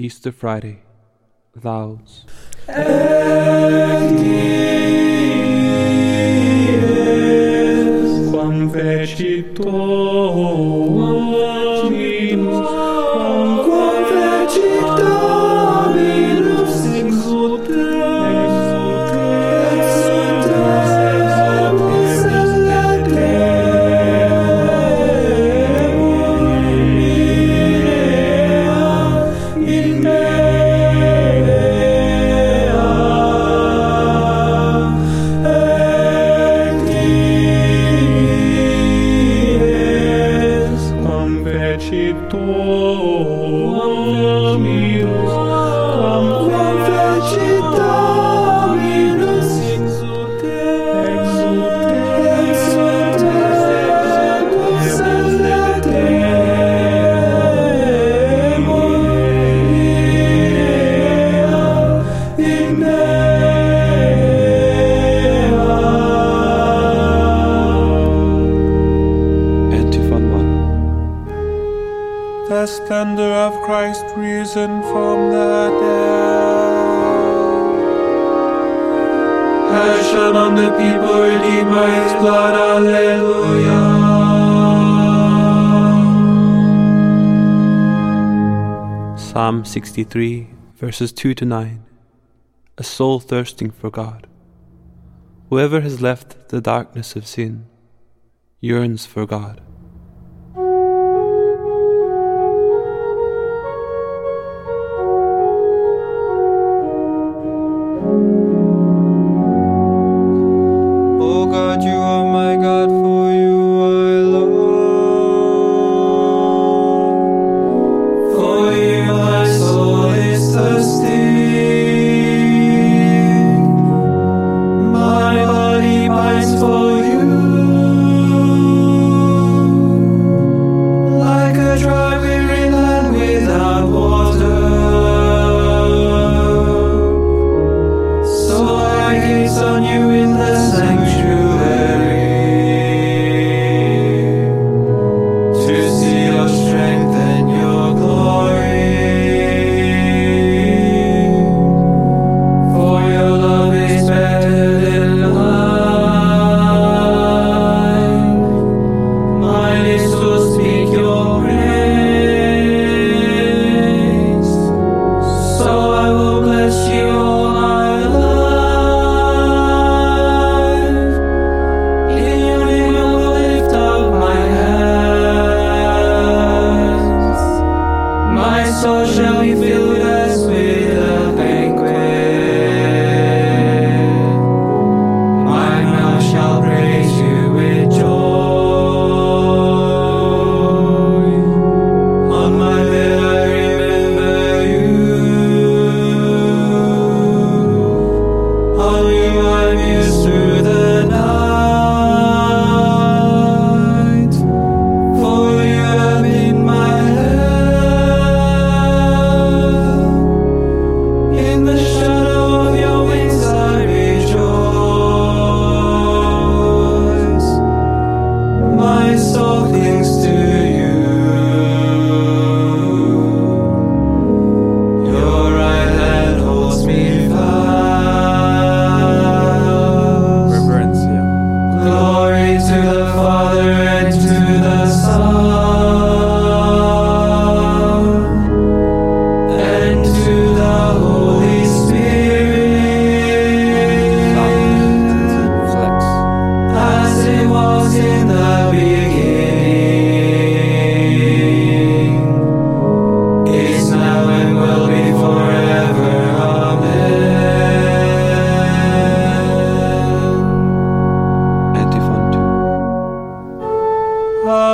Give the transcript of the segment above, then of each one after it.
Easter Friday, Vows. Quam from the dead has on the people redeemed by his blood. Alleluia. Psalm 63, verses 2 to 9. A soul thirsting for God. Whoever has left the darkness of sin yearns for God.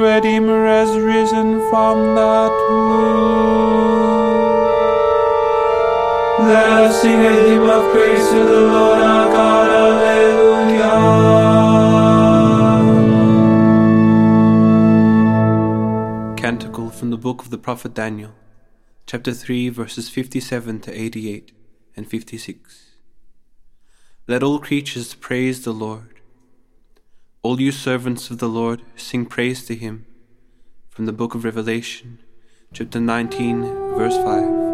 2. Our Redeemer has risen from the tomb. Let us sing a hymn of praise to the Lord our God. Alleluia. Canticle from the book of the prophet Daniel, chapter 3, verses 57 to 88 and 56. Let all creatures praise the Lord. All you servants of the Lord, sing praise to him. From the book of Revelation, chapter 19, verse 5.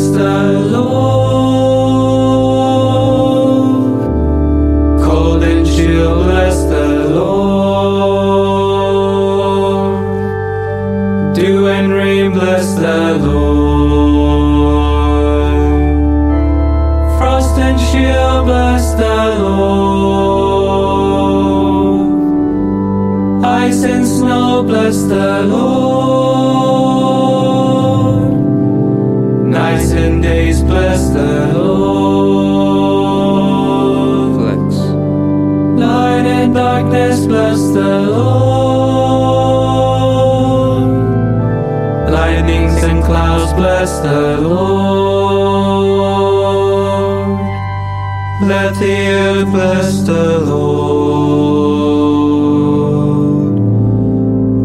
just bless the Lord. Lightnings and clouds bless the Lord. Let the earth bless the Lord.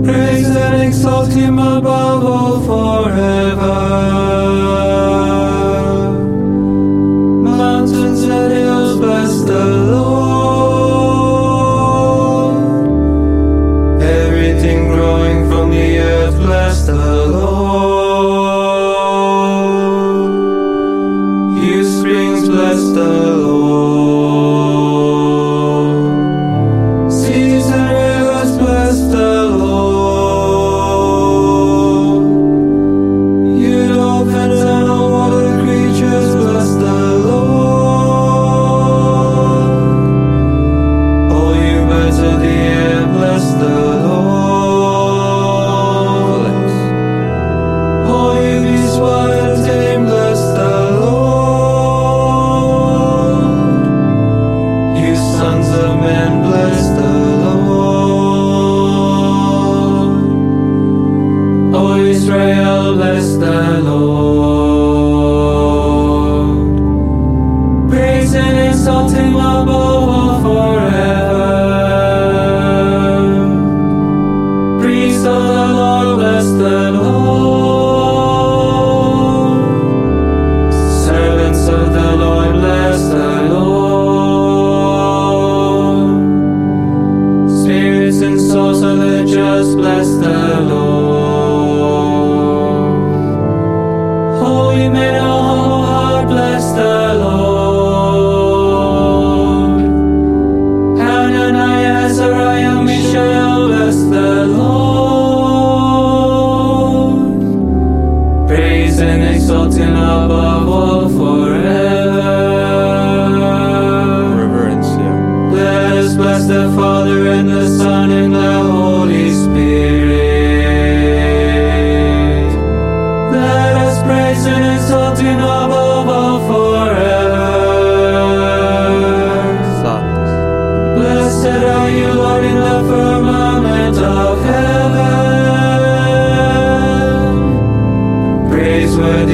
Praise and exalt him above all forever. Mountains and hills bless the Lord.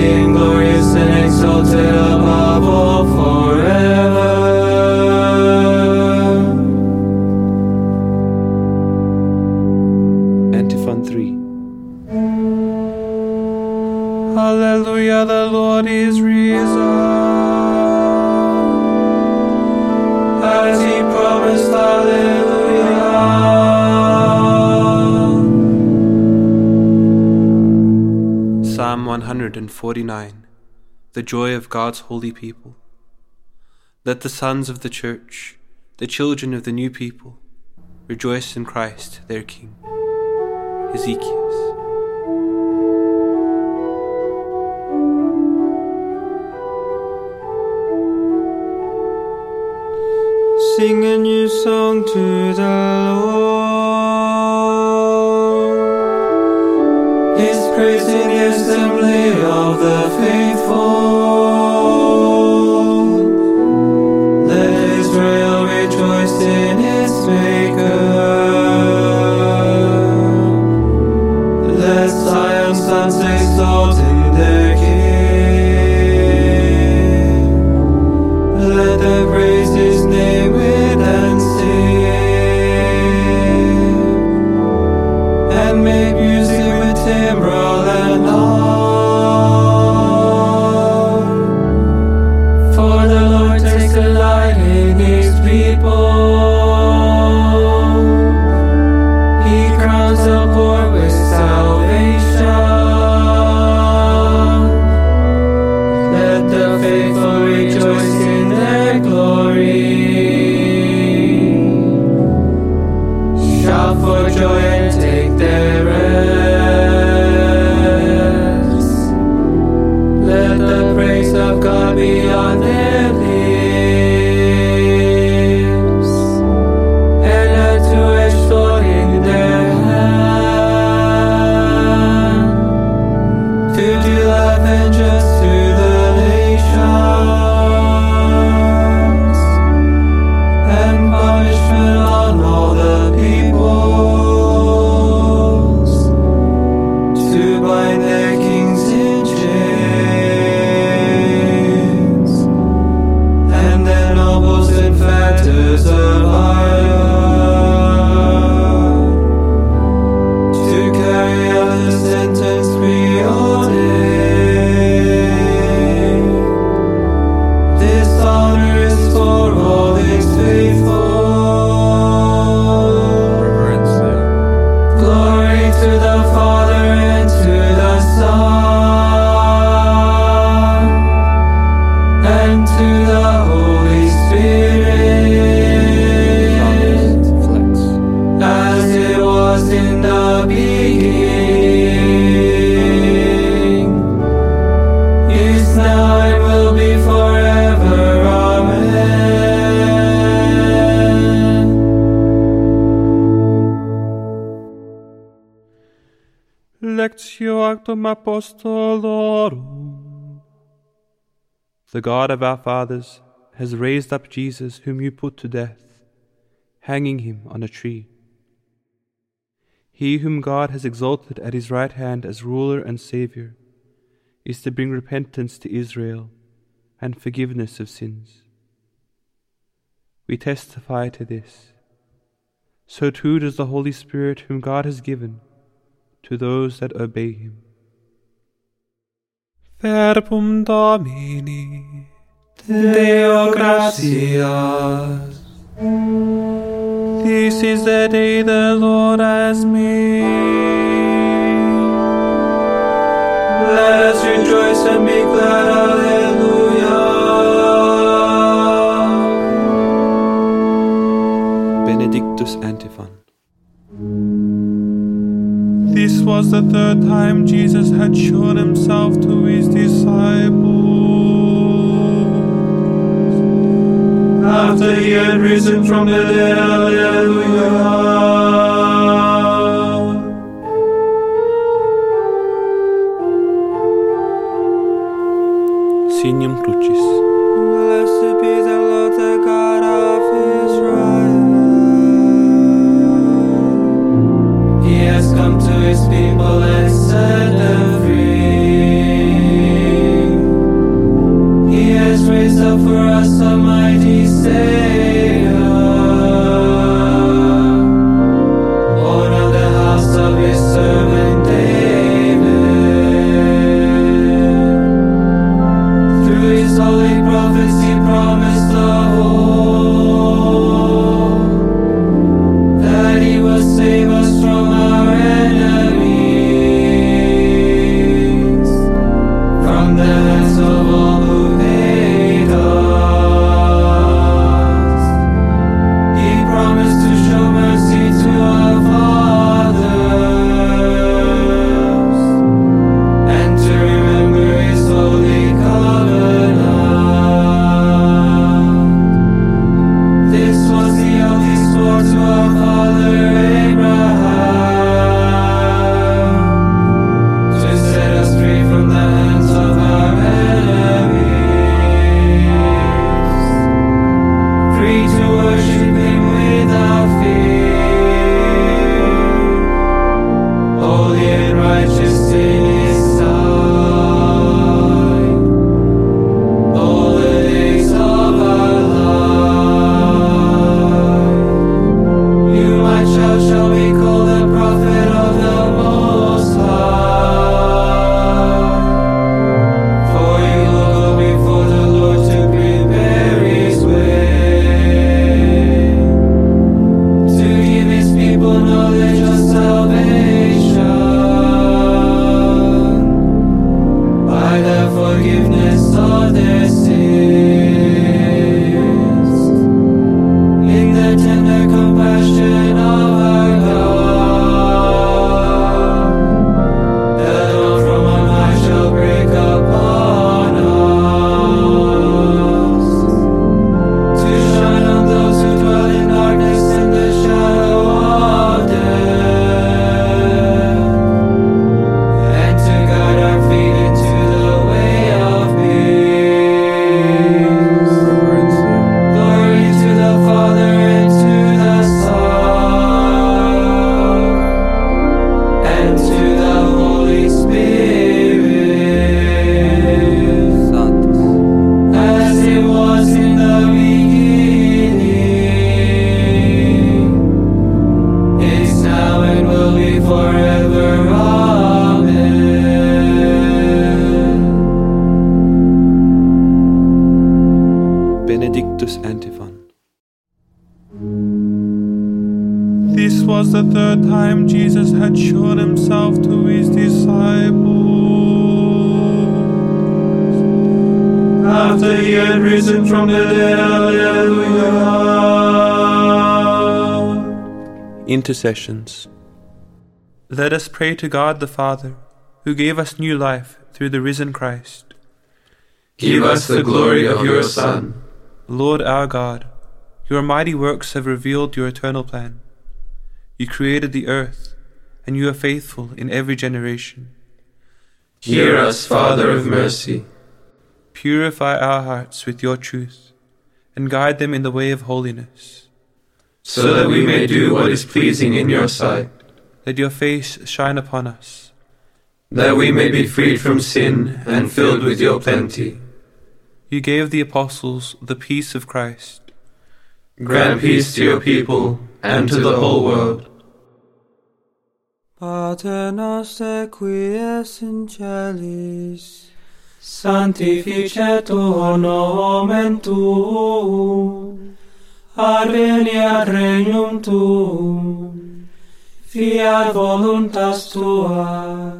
being glorious and exalted above. 49 The Joy of God's Holy People. Let the sons of the Church, the children of the new people, rejoice in Christ their King. Ezekiel. Sing a new song to the Lord. His praise in the assembly of the faithful. Let Israel rejoice in its Maker. Faithful rejoice Actuum Apostolorum. The God of our fathers has raised up Jesus, whom you put to death, hanging him on a tree. He whom God has exalted at his right hand as ruler and Saviour is to bring repentance to Israel and forgiveness of sins. We testify to this. So too does the Holy Spirit, whom God has given to those that obey him. Verbum Domini. Deo gratias. This is the day the Lord has made. Let us rejoice and be glad. Alleluia. Benedictus Antiphon. This was the third time Jesus had shown himself to his disciples. After he had risen from the dead, Alleluia. Signum Crucis. People risen from the dead, Hallelujah. Intercessions. Let us pray to God the Father, who gave us new life through the risen Christ. Give us the glory of your Son. Lord our God, your mighty works have revealed your eternal plan. You created the earth, and you are faithful in every generation. Hear us, Father of mercy. Purify our hearts with your truth, and guide them in the way of holiness. So that we may do what is pleasing in your sight. Let your face shine upon us. That we may be freed from sin and filled with your plenty. You gave the apostles the peace of Christ. Grant peace to your people and to the whole world. Pater noster qui es in celis, sanctificetur nomen tuum, adveniat regnum tuum, fiat voluntas tua,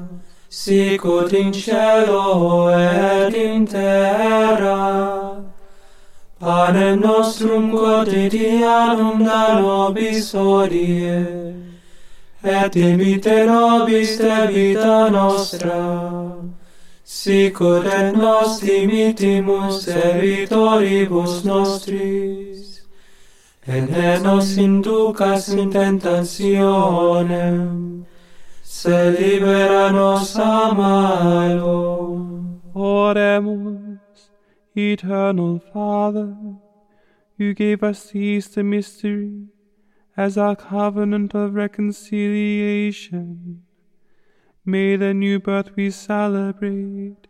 sicut in cielo et in terra, panem nostrum quotidianum da nobis odie, et imite nobis debita nostra, sicut et nos dimitimus debitoribus nostris, et ne nos inducas in tentationem, se libera nos a malo. Oremus, eternal Father, you gave us the mystery, as our covenant of reconciliation. May the new birth we celebrate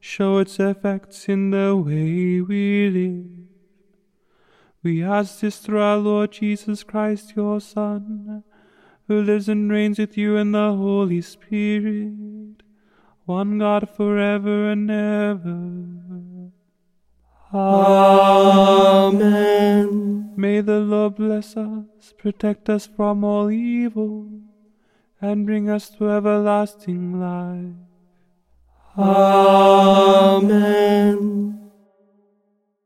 show its effects in the way we live. We ask this through our Lord Jesus Christ, your Son, who lives and reigns with you in the Holy Spirit, one God forever and ever. Amen. May the Lord bless us, protect us from all evil, and bring us to everlasting life. Amen.